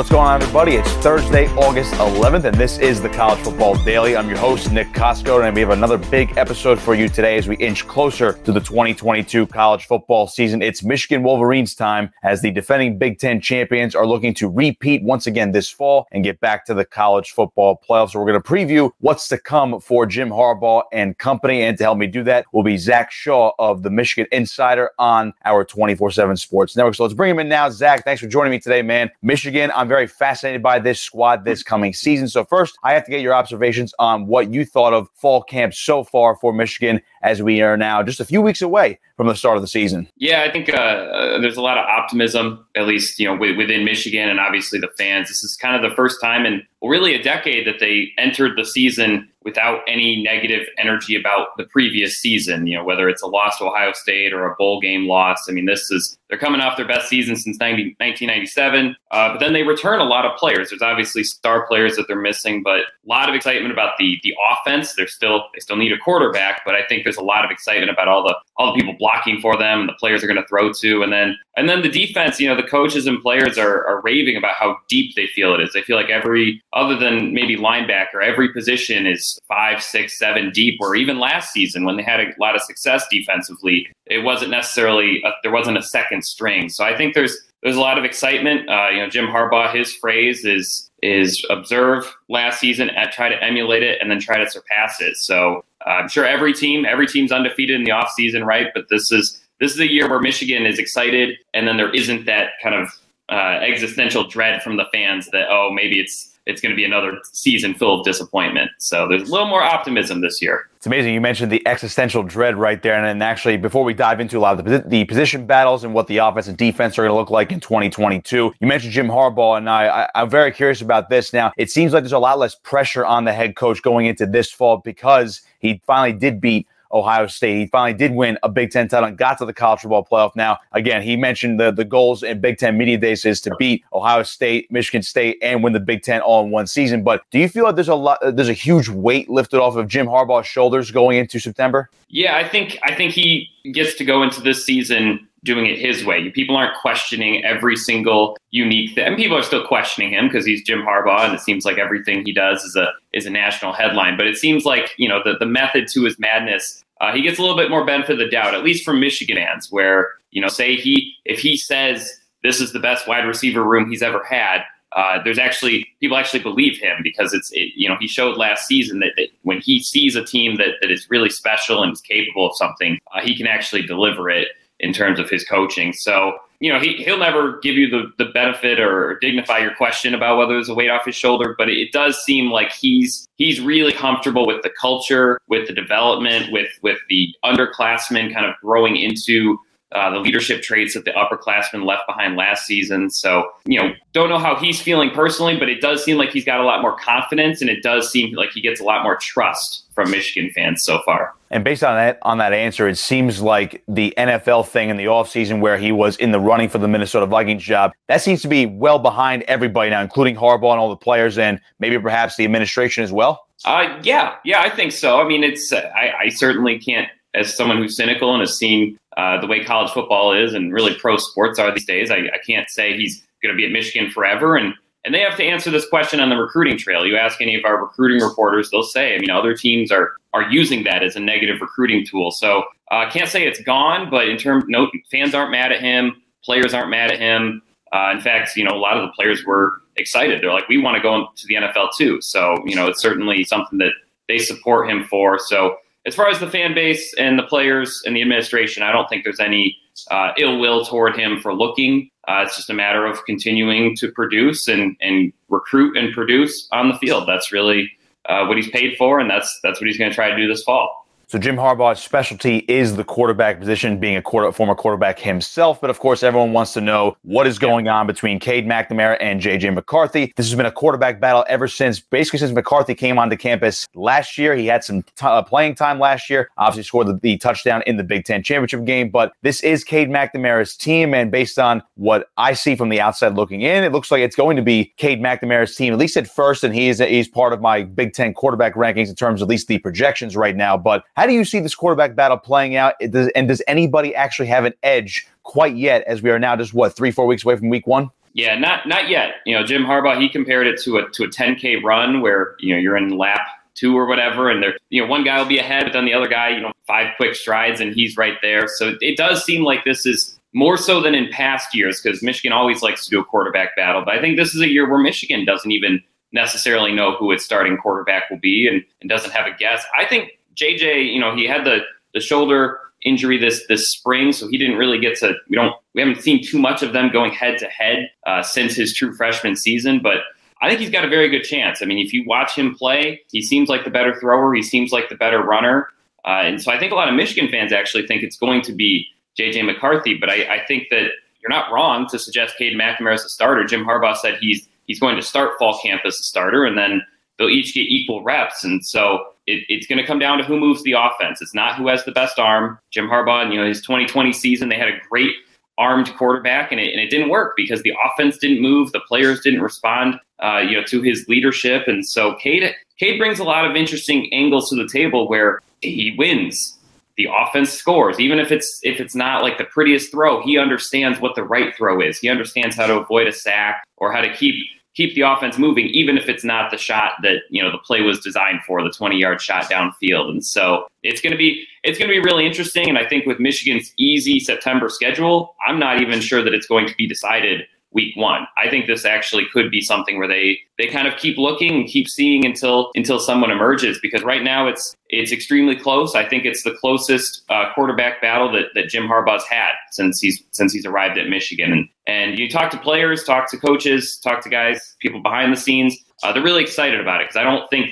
What's going on, everybody? It's Thursday, August 11th, and this is the College Football Daily. I'm your host, Nick Kosko, and we have another big episode for you today as we inch closer to the 2022 college football season. It's Michigan Wolverines time as the defending Big Ten champions are looking to repeat once again this fall and get back to the college football playoffs. So we're going to preview what's to come for Jim Harbaugh and company. And to help me do that will be Zach Shaw of the Michigan Insider on our 24 7 Sports Network. So let's bring him in now. Zach, thanks for joining me today, man. Michigan, I'm very fascinated by this squad this coming season. So, first, I have to get your observations on what you thought of fall camp so far for Michigan as we are now just a few weeks away from the start of the season. Yeah, I think uh, uh, there's a lot of optimism, at least you know within Michigan and obviously the fans. This is kind of the first time in really a decade that they entered the season without any negative energy about the previous season, you know, whether it's a loss to Ohio State or a bowl game loss. I mean, this is, they're coming off their best season since 90, 1997. Uh, but then they return a lot of players. There's obviously star players that they're missing, but a lot of excitement about the the offense. They're still, they still need a quarterback, but I think there's a lot of excitement about all the, all the people blocking for them and the players are going to throw to. And then, and then the defense, you know, the coaches and players are, are raving about how deep they feel it is. They feel like every, other than maybe linebacker, every position is five, six, seven deep. Or even last season when they had a lot of success defensively, it wasn't necessarily a, there wasn't a second string. So I think there's there's a lot of excitement. Uh, you know, Jim Harbaugh, his phrase is is observe last season, and try to emulate it, and then try to surpass it. So uh, I'm sure every team every team's undefeated in the offseason, right? But this is this is a year where Michigan is excited, and then there isn't that kind of uh, existential dread from the fans that oh maybe it's it's going to be another season full of disappointment. So there's a little more optimism this year. It's amazing. You mentioned the existential dread right there. And then actually, before we dive into a lot of the, the position battles and what the offense and defense are going to look like in 2022, you mentioned Jim Harbaugh. And I, I, I'm very curious about this. Now, it seems like there's a lot less pressure on the head coach going into this fall because he finally did beat Ohio State. He finally did win a Big Ten title and got to the college football playoff. Now, again, he mentioned the, the goals in Big Ten Media Days is to beat Ohio State, Michigan State, and win the Big Ten all in one season. But do you feel like there's a lot, there's a huge weight lifted off of Jim Harbaugh's shoulders going into September? Yeah, I think I think he gets to go into this season doing it his way. People aren't questioning every single unique thing. And people are still questioning him because he's Jim Harbaugh, and it seems like everything he does is a is a national headline. But it seems like you know the the method to his madness. Uh, he gets a little bit more benefit of the doubt, at least from Michigans, where you know, say he if he says this is the best wide receiver room he's ever had. Uh, there's actually people actually believe him because it's it, you know he showed last season that, that, when he sees a team that, that is really special and is capable of something, uh, he can actually deliver it in terms of his coaching. So, you know, he, he'll never give you the, the benefit or dignify your question about whether there's a weight off his shoulder, but it does seem like he's he's really comfortable with the culture, with the development, with with the underclassmen kind of growing into uh, the leadership traits that the upperclassmen left behind last season. So, you know, don't know how he's feeling personally, but it does seem like he's got a lot more confidence and it does seem like he gets a lot more trust from Michigan fans so far. And based on that on that answer, it seems like the NFL thing in the offseason where he was in the running for the Minnesota Vikings job, that seems to be well behind everybody now, including Harbaugh and all the players and maybe perhaps the administration as well. Uh, yeah, yeah, I think so. I mean, it's uh, I, I certainly can't as someone who's cynical and has seen uh, the way college football is and really pro sports are these days, I, I can't say he's going to be at Michigan forever. And and they have to answer this question on the recruiting trail. You ask any of our recruiting reporters, they'll say, I mean, other teams are are using that as a negative recruiting tool. So I uh, can't say it's gone, but in terms, no fans aren't mad at him, players aren't mad at him. Uh, in fact, you know, a lot of the players were excited. They're like, we want to go into the NFL too. So you know, it's certainly something that they support him for. So as far as the fan base and the players and the administration, I don't think there's any uh, ill will toward him for looking. Uh, it's just a matter of continuing to produce and, and recruit and produce on the field. That's really uh, what he's paid for, and that's that's what he's going to try to do this fall. So Jim Harbaugh's specialty is the quarterback position, being a quarter, former quarterback himself. But of course, everyone wants to know what is going on between Cade McNamara and JJ McCarthy. This has been a quarterback battle ever since, basically since McCarthy came onto campus last year. He had some t- uh, playing time last year. Obviously, scored the, the, touchdown in the Big Ten championship game. But this is Cade McNamara's team, and based on what I see from the outside looking in, it looks like it's going to be Cade McNamara's team, at least at first. And he is he's part of my Big Ten quarterback rankings in terms of at least the projections right now. But how do you see this quarterback battle playing out? Does, and does anybody actually have an edge quite yet as we are now just what, three, four weeks away from week one? Yeah, not not yet. You know, Jim Harbaugh, he compared it to a to a 10K run where, you know, you're in lap two or whatever, and there, you know, one guy will be ahead, but then the other guy, you know, five quick strides and he's right there. So it does seem like this is more so than in past years because Michigan always likes to do a quarterback battle. But I think this is a year where Michigan doesn't even necessarily know who its starting quarterback will be and, and doesn't have a guess. I think JJ, you know, he had the the shoulder injury this this spring, so he didn't really get to. We don't we haven't seen too much of them going head to head uh, since his true freshman season, but. I think he's got a very good chance. I mean, if you watch him play, he seems like the better thrower. He seems like the better runner. Uh, and so I think a lot of Michigan fans actually think it's going to be J.J. McCarthy. But I, I think that you're not wrong to suggest Cade McNamara as a starter. Jim Harbaugh said he's he's going to start fall camp as a starter, and then they'll each get equal reps. And so it, it's going to come down to who moves the offense. It's not who has the best arm. Jim Harbaugh, you know, his 2020 season, they had a great armed quarterback, and it, and it didn't work because the offense didn't move, the players didn't respond, uh, you know, to his leadership. And so Cade, Cade brings a lot of interesting angles to the table where he wins. The offense scores, even if it's if it's not like the prettiest throw. He understands what the right throw is. He understands how to avoid a sack or how to keep keep the offense moving, even if it's not the shot that you know the play was designed for, the 20 yard shot downfield. And so it's going to be it's going to be really interesting. And I think with Michigan's easy September schedule, I'm not even sure that it's going to be decided week one. I think this actually could be something where they they kind of keep looking and keep seeing until until someone emerges because right now it's it's extremely close. I think it's the closest uh, quarterback battle that, that Jim Harbaugh's had since he's since he's arrived at Michigan. And and you talk to players, talk to coaches, talk to guys, people behind the scenes. Uh, they're really excited about it because I don't think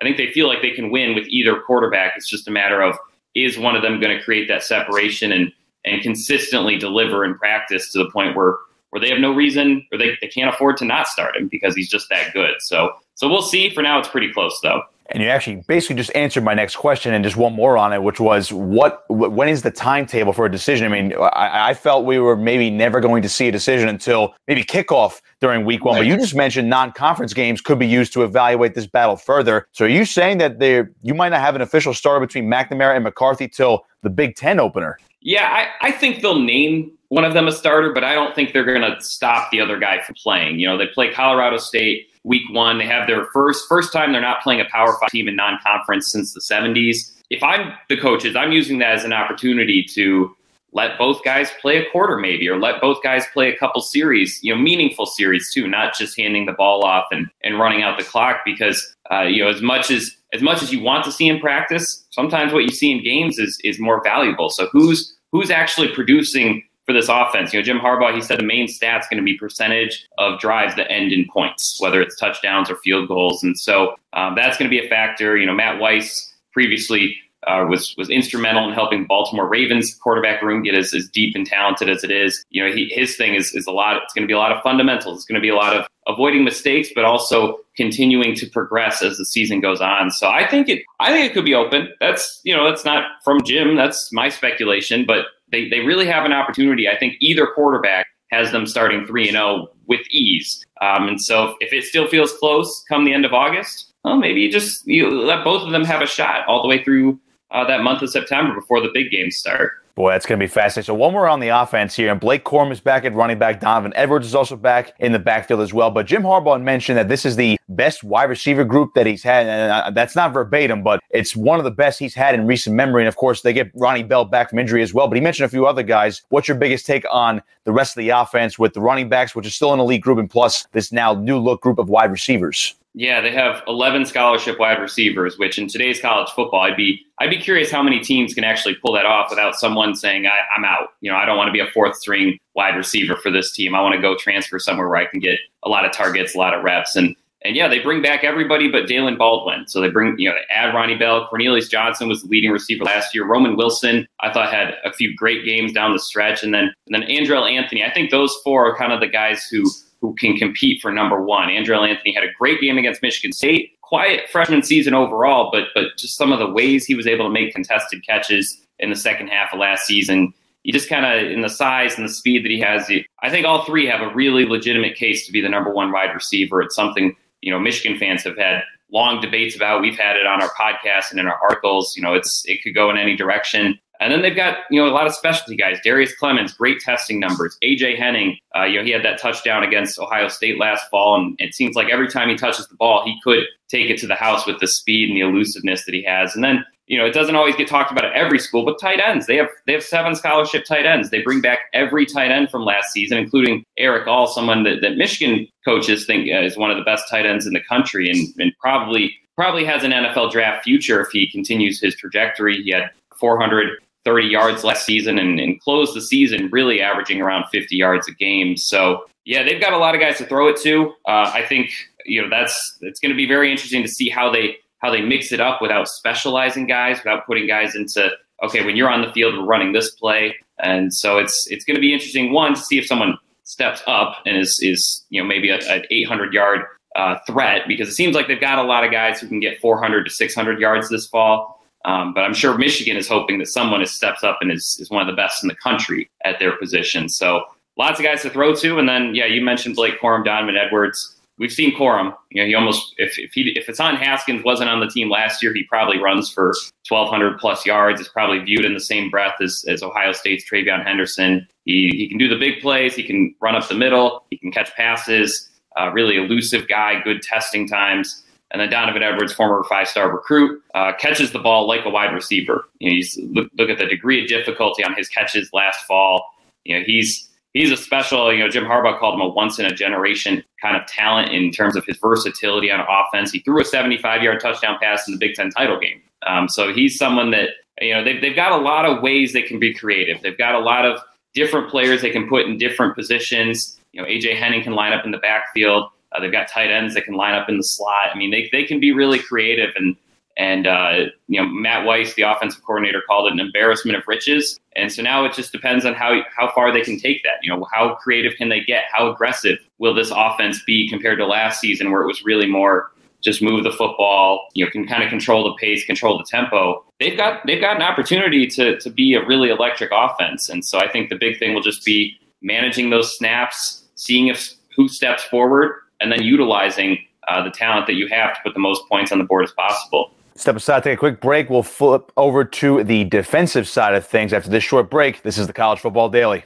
I think they feel like they can win with either quarterback. It's just a matter of is one of them going to create that separation and and consistently deliver in practice to the point where where they have no reason or they, they can't afford to not start him because he's just that good. So so we'll see. For now, it's pretty close though. And you actually basically just answered my next question and just one more on it, which was what when is the timetable for a decision? I mean, I, I felt we were maybe never going to see a decision until maybe kickoff during week one. But you just mentioned non-conference games could be used to evaluate this battle further. So are you saying that there you might not have an official starter between McNamara and McCarthy till the Big Ten opener? Yeah, I, I think they'll name one of them a starter, but I don't think they're going to stop the other guy from playing. You know, they play Colorado State week one. They have their first first time they're not playing a Power Five team in non-conference since the '70s. If I'm the coaches, I'm using that as an opportunity to let both guys play a quarter maybe or let both guys play a couple series you know meaningful series too not just handing the ball off and, and running out the clock because uh, you know as much as as much as you want to see in practice sometimes what you see in games is is more valuable so who's who's actually producing for this offense. You know, Jim Harbaugh, he said the main stat's going to be percentage of drives that end in points, whether it's touchdowns or field goals. And so um, that's going to be a factor. You know, Matt Weiss previously uh, was was instrumental in helping Baltimore Ravens quarterback room get as, as deep and talented as it is. You know, he, his thing is is a lot. It's going to be a lot of fundamentals. It's going to be a lot of avoiding mistakes, but also continuing to progress as the season goes on. So I think it I think it could be open. That's you know that's not from Jim. That's my speculation, but they, they really have an opportunity. I think either quarterback has them starting 3 and 0 with ease. Um, and so if it still feels close come the end of August, well, maybe just you let both of them have a shot all the way through uh, that month of September before the big games start. Boy, that's going to be fascinating. So one more on the offense here, and Blake Corum is back at running back. Donovan Edwards is also back in the backfield as well. But Jim Harbaugh mentioned that this is the best wide receiver group that he's had, and uh, that's not verbatim, but it's one of the best he's had in recent memory. And of course, they get Ronnie Bell back from injury as well. But he mentioned a few other guys. What's your biggest take on the rest of the offense with the running backs, which is still an elite group, and plus this now new look group of wide receivers? Yeah, they have 11 scholarship wide receivers, which in today's college football, I'd be I'd be curious how many teams can actually pull that off without someone saying I, am out. You know, I don't want to be a fourth string wide receiver for this team. I want to go transfer somewhere where I can get a lot of targets, a lot of reps, and and yeah, they bring back everybody but Daylen Baldwin. So they bring you know they add Ronnie Bell. Cornelius Johnson was the leading receiver last year. Roman Wilson, I thought had a few great games down the stretch, and then and then Andrel Anthony. I think those four are kind of the guys who who can compete for number one. Andrel Anthony had a great game against Michigan State. Quiet freshman season overall, but but just some of the ways he was able to make contested catches in the second half of last season. He just kind of, in the size and the speed that he has, I think all three have a really legitimate case to be the number one wide receiver. It's something you know Michigan fans have had long debates about. We've had it on our podcast and in our articles. You know, it's it could go in any direction. And then they've got you know a lot of specialty guys. Darrius Clemons, great testing numbers. AJ Henning, uh, you know he had that touchdown against Ohio State last fall, and it seems like every time he touches the ball, he could take it to the house with the speed and the elusiveness that he has. And then you know it doesn't always get talked about at every school, but tight ends they have they have seven scholarship tight ends. They bring back every tight end from last season, including Erick All, someone that, that Michigan coaches think uh, is one of the best tight ends in the country, and, and probably probably has an NFL draft future if he continues his trajectory. He had 430 yards last season and, and closed the season really averaging around 50 yards a game. So yeah, they've got a lot of guys to throw it to. Uh, I think you know that's it's going to be very interesting to see how they how they mix it up without specializing guys, without putting guys into okay when you're on the field we're running this play, and so it's it's going to be interesting one to see if someone steps up and is is you know maybe an 800 yard uh, threat because it seems like they've got a lot of guys who can get 400 to 600 yards this fall. Um, but I'm sure Michigan is hoping that someone has steps up and is, is one of the best in the country at their position. So lots of guys to throw to. And then, yeah, you mentioned Blake Corum, Donovan Edwards. We've seen Corum. You know, he almost if if he if Hassan Haskins wasn't on the team last year, he probably runs for 1,200 plus yards. It's probably viewed in the same breath as, as Ohio State's TreVeyon Henderson. He he can do the big plays. He can run up the middle. He can catch passes. Uh, really elusive guy. Good testing times. And then Donovan Edwards, former five-star recruit, uh, catches the ball like a wide receiver. You know, look, look at the degree of difficulty on his catches last fall. You know, he's he's a special. You know, Jim Harbaugh called him a once in a generation kind of talent in terms of his versatility on offense. He threw a 75-yard touchdown pass in the Big Ten title game. Um, so he's someone that you know they've they've got a lot of ways they can be creative. They've got a lot of different players they can put in different positions. You know, AJ Henning can line up in the backfield. Uh, they've got tight ends that can line up in the slot. I mean, they, they can be really creative. And, and uh, you know, Matt Weiss, the offensive coordinator, called it an embarrassment of riches. And so now it just depends on how, how far they can take that. You know, how creative can they get? How aggressive will this offense be compared to last season where it was really more just move the football, you know, can kind of control the pace, control the tempo. They've got they've got an opportunity to to be a really electric offense. And so I think the big thing will just be managing those snaps, seeing if who steps forward and then utilizing uh, the talent that you have to put the most points on the board as possible. Step aside, take a quick break. We'll flip over to the defensive side of things after this short break. This is the College Football Daily.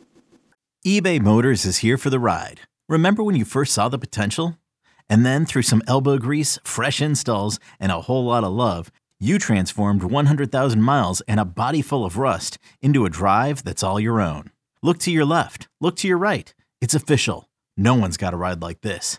eBay Motors is here for the ride. Remember when you first saw the potential? And then through some elbow grease, fresh installs, and a whole lot of love, you transformed 100,000 miles and a body full of rust into a drive that's all your own. Look to your left, look to your right. It's official. No one's got a ride like this.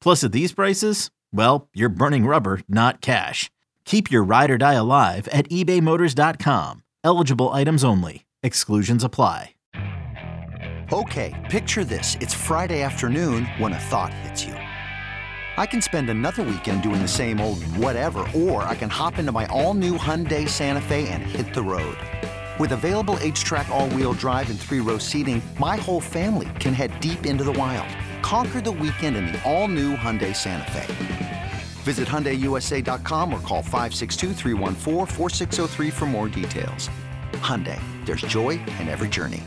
Plus, at these prices, well, you're burning rubber, not cash. Keep your ride or die alive at ebaymotors.com. Eligible items only. Exclusions apply. Okay, picture this. It's Friday afternoon when a thought hits you. I can spend another weekend doing the same old whatever, or I can hop into my all-new Hyundai Santa Fe and hit the road. With available H-Track all-wheel drive and three-row seating, my whole family can head deep into the wild. Conquer the weekend in the all-new Hyundai Santa Fe. Visit HyundaiUSA.com or call 562 for more details. Hyundai, there's joy in every journey.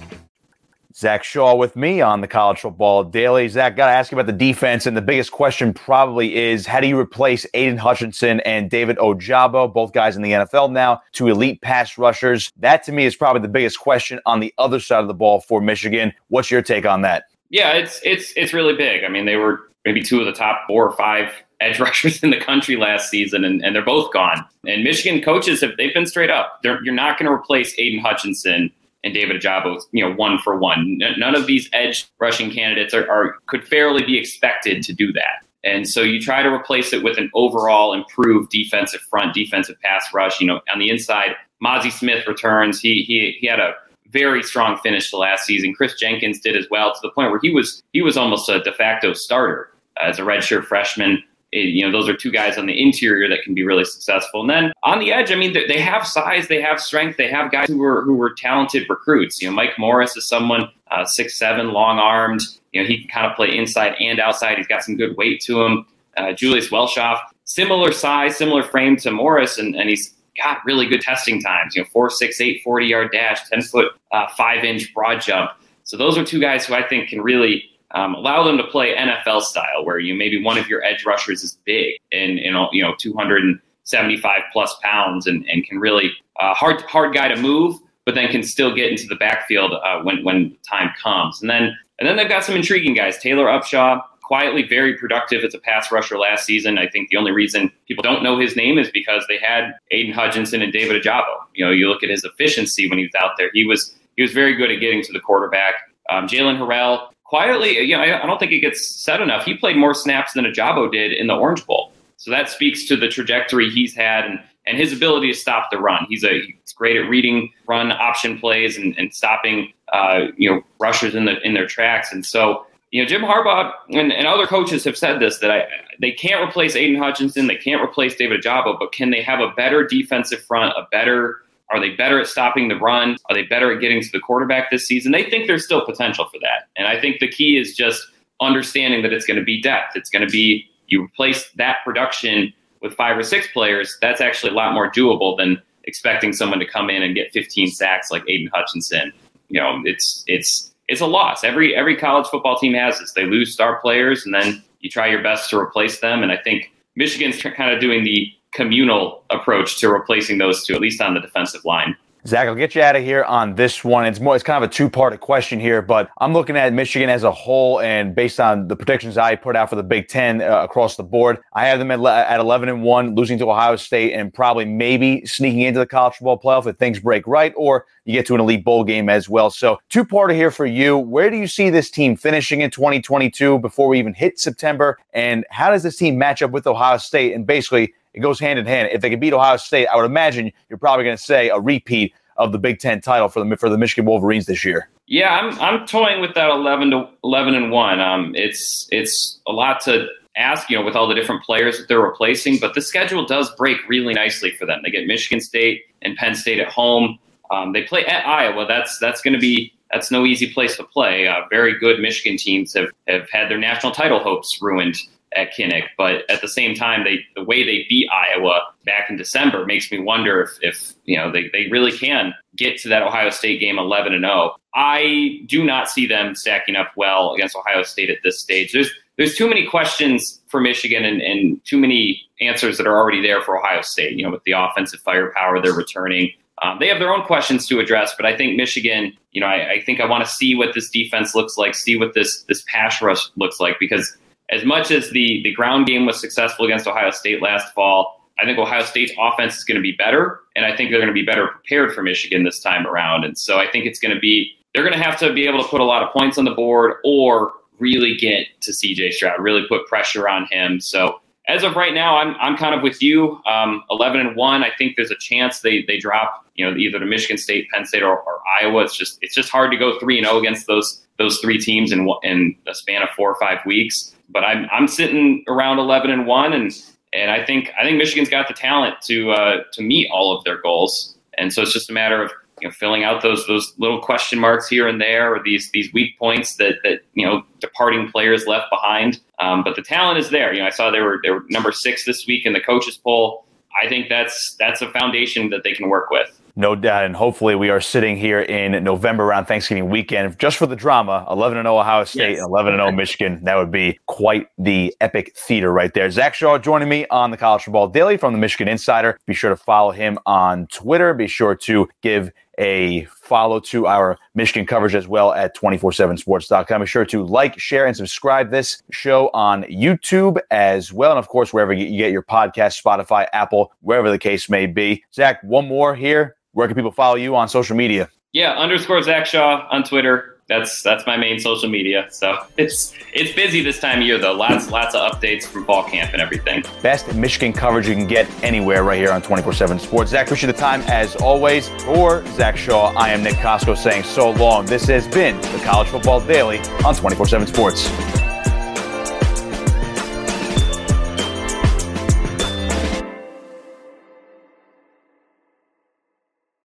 Zach Shaw with me on the College Football Daily. Zach, got to ask you about the defense, and the biggest question probably is how do you replace Aidan Hutchinson and David Ojabo, both guys in the NFL now, two elite pass rushers? That to me is probably the biggest question on the other side of the ball for Michigan. What's your take on that? Yeah, it's it's it's really big. I mean, they were maybe two of the top four or five edge rushers in the country last season, and, and they're both gone. And Michigan coaches have they've been straight up. They're, you're not going to replace Aidan Hutchinson and David Ojabo, you know, one for one. None of these edge rushing candidates are, are could fairly be expected to do that. And so you try to replace it with an overall improved defensive front, defensive pass rush. You know, on the inside, Mazi Smith returns. He he he had a very strong finish to last season. Kris Jenkins did as well to the point where he was he was almost a de facto starter as a redshirt freshman. You know, those are two guys on the interior that can be really successful. And then on the edge, I mean, they have size, they have strength, they have guys who were who were talented recruits. You know, Mike Morris is someone uh, six seven, long armed. You know, he can kind of play inside and outside. He's got some good weight to him. Uh, Julius Welschof, similar size, similar frame to Morris, and, and he's got really good testing times. You know, four six eight, 40 yard dash, ten foot uh, five inch broad jump. So those are two guys who I think can really um, allow them to play NFL style, where you maybe one of your edge rushers is big and you know you know 275 plus pounds and, and can really uh, hard hard guy to move, but then can still get into the backfield uh, when when time comes. And then and then they've got some intriguing guys. Taylor Upshaw, quietly very productive as a pass rusher last season. I think the only reason people don't know his name is because they had Aidan Hutchinson and David Ojabo. You know, you look at his efficiency when he was out there. He was he was very good at getting to the quarterback. Um, Jaylen Harrell, quietly, you know, I don't think it gets said enough. He played more snaps than Ojabo did in the Orange Bowl. So that speaks to the trajectory he's had and, and his ability to stop the run. He's a he's great at reading run option plays and, and stopping uh, you know rushers in the in their tracks. And so you know Jim Harbaugh and, and other coaches have said this that I they can't replace Aidan Hutchinson, they can't replace David Ojabo, but can they have a better defensive front, a better are they better at stopping the run? Are they better at getting to the quarterback this season? They think there's still potential for that. And I think the key is just understanding that it's going to be depth. It's going to be you replace that production with five or six players. That's actually a lot more doable than expecting someone to come in and get 15 sacks like Aidan Hutchinson. You know, it's it's it's a loss. Every every college football team has this. They lose star players, and then you try your best to replace them. And I think Michigan's kind of doing the communal approach to replacing those two, at least on the defensive line. Zach, I'll get you out of here on this one. It's more, it's kind of a two-part question here, but I'm looking at Michigan as a whole, and based on the predictions I put out for the Big Ten uh, across the board, I have them at, at 11 and one, losing to Ohio State, and probably maybe sneaking into the college football playoff if things break right, or you get to an elite bowl game as well. So, two-parter here for you. Where do you see this team finishing in 2022 before we even hit September, and how does this team match up with Ohio State? And basically, it goes hand in hand. If they can beat Ohio State, I would imagine you're probably going to say a repeat of the Big Ten title for the for the Michigan Wolverines this year. Yeah, I'm I'm toying with that 11 to 11 and one. Um, it's it's a lot to ask, you know, with all the different players that they're replacing, but the schedule does break really nicely for them. They get Michigan State and Penn State at home. Um, they play at Iowa. That's that's going to be that's no easy place to play. Uh, very good Michigan teams have have had their national title hopes ruined at Kinnick. But at the same time, they the way they beat Iowa back in December makes me wonder if, if you know they, they really can get to that Ohio State game 11 and 0. I do not see them stacking up well against Ohio State at this stage. There's there's too many questions for Michigan and, and too many answers that are already there for Ohio State. You know, with the offensive firepower they're returning. Um, they have their own questions to address, but I think Michigan, you know, I, I think I want to see what this defense looks like, see what this this pass rush looks like, because as much as the the ground game was successful against Ohio State last fall, I think Ohio State's offense is going to be better, and I think they're going to be better prepared for Michigan this time around. And so I think it's going to be they're going to have to be able to put a lot of points on the board or really get to CJ Stroud, really put pressure on him. So as of right now, I'm I'm kind of with you. Um, 11 and one. I think there's a chance they they drop you know either to Michigan State, Penn State, or, or Iowa. It's just it's just hard to go three and zero against those those three teams in in a span of four or five weeks. But I'm I'm sitting around 11 and one, and and I think I think Michigan's got the talent to uh, to meet all of their goals, and so it's just a matter of you know filling out those those little question marks here and there, or these these weak points that that you know departing players left behind. Um, but the talent is there. You know, I saw they were they were number six this week in the coaches poll. I think that's that's a foundation that they can work with. No doubt. And hopefully we are sitting here in November around Thanksgiving weekend just for the drama 11 0 Ohio State, yes. 11 0 Michigan. That would be quite the epic theater right there. Zach Shaw joining me on the College Football Daily from the Michigan Insider. Be sure to follow him on Twitter. Be sure to give a follow to our Michigan coverage as well at 247sports.com. Be sure to like, share, and subscribe this show on YouTube as well. And of course, wherever you get your podcast, Spotify, Apple, wherever the case may be. Zach, one more here where can people follow you on social media? Yeah, underscore Zach Shaw on Twitter. That's that's my main social media. So it's it's busy this time of year though. Lots lots of updates from fall camp and everything. Best Michigan coverage you can get anywhere right here on 24/7 Sports. Zach, appreciate the time as always. For Zach Shaw, I am Nick Kosko saying so long. This has been the College Football Daily on 24/7 Sports.